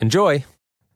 Enjoy!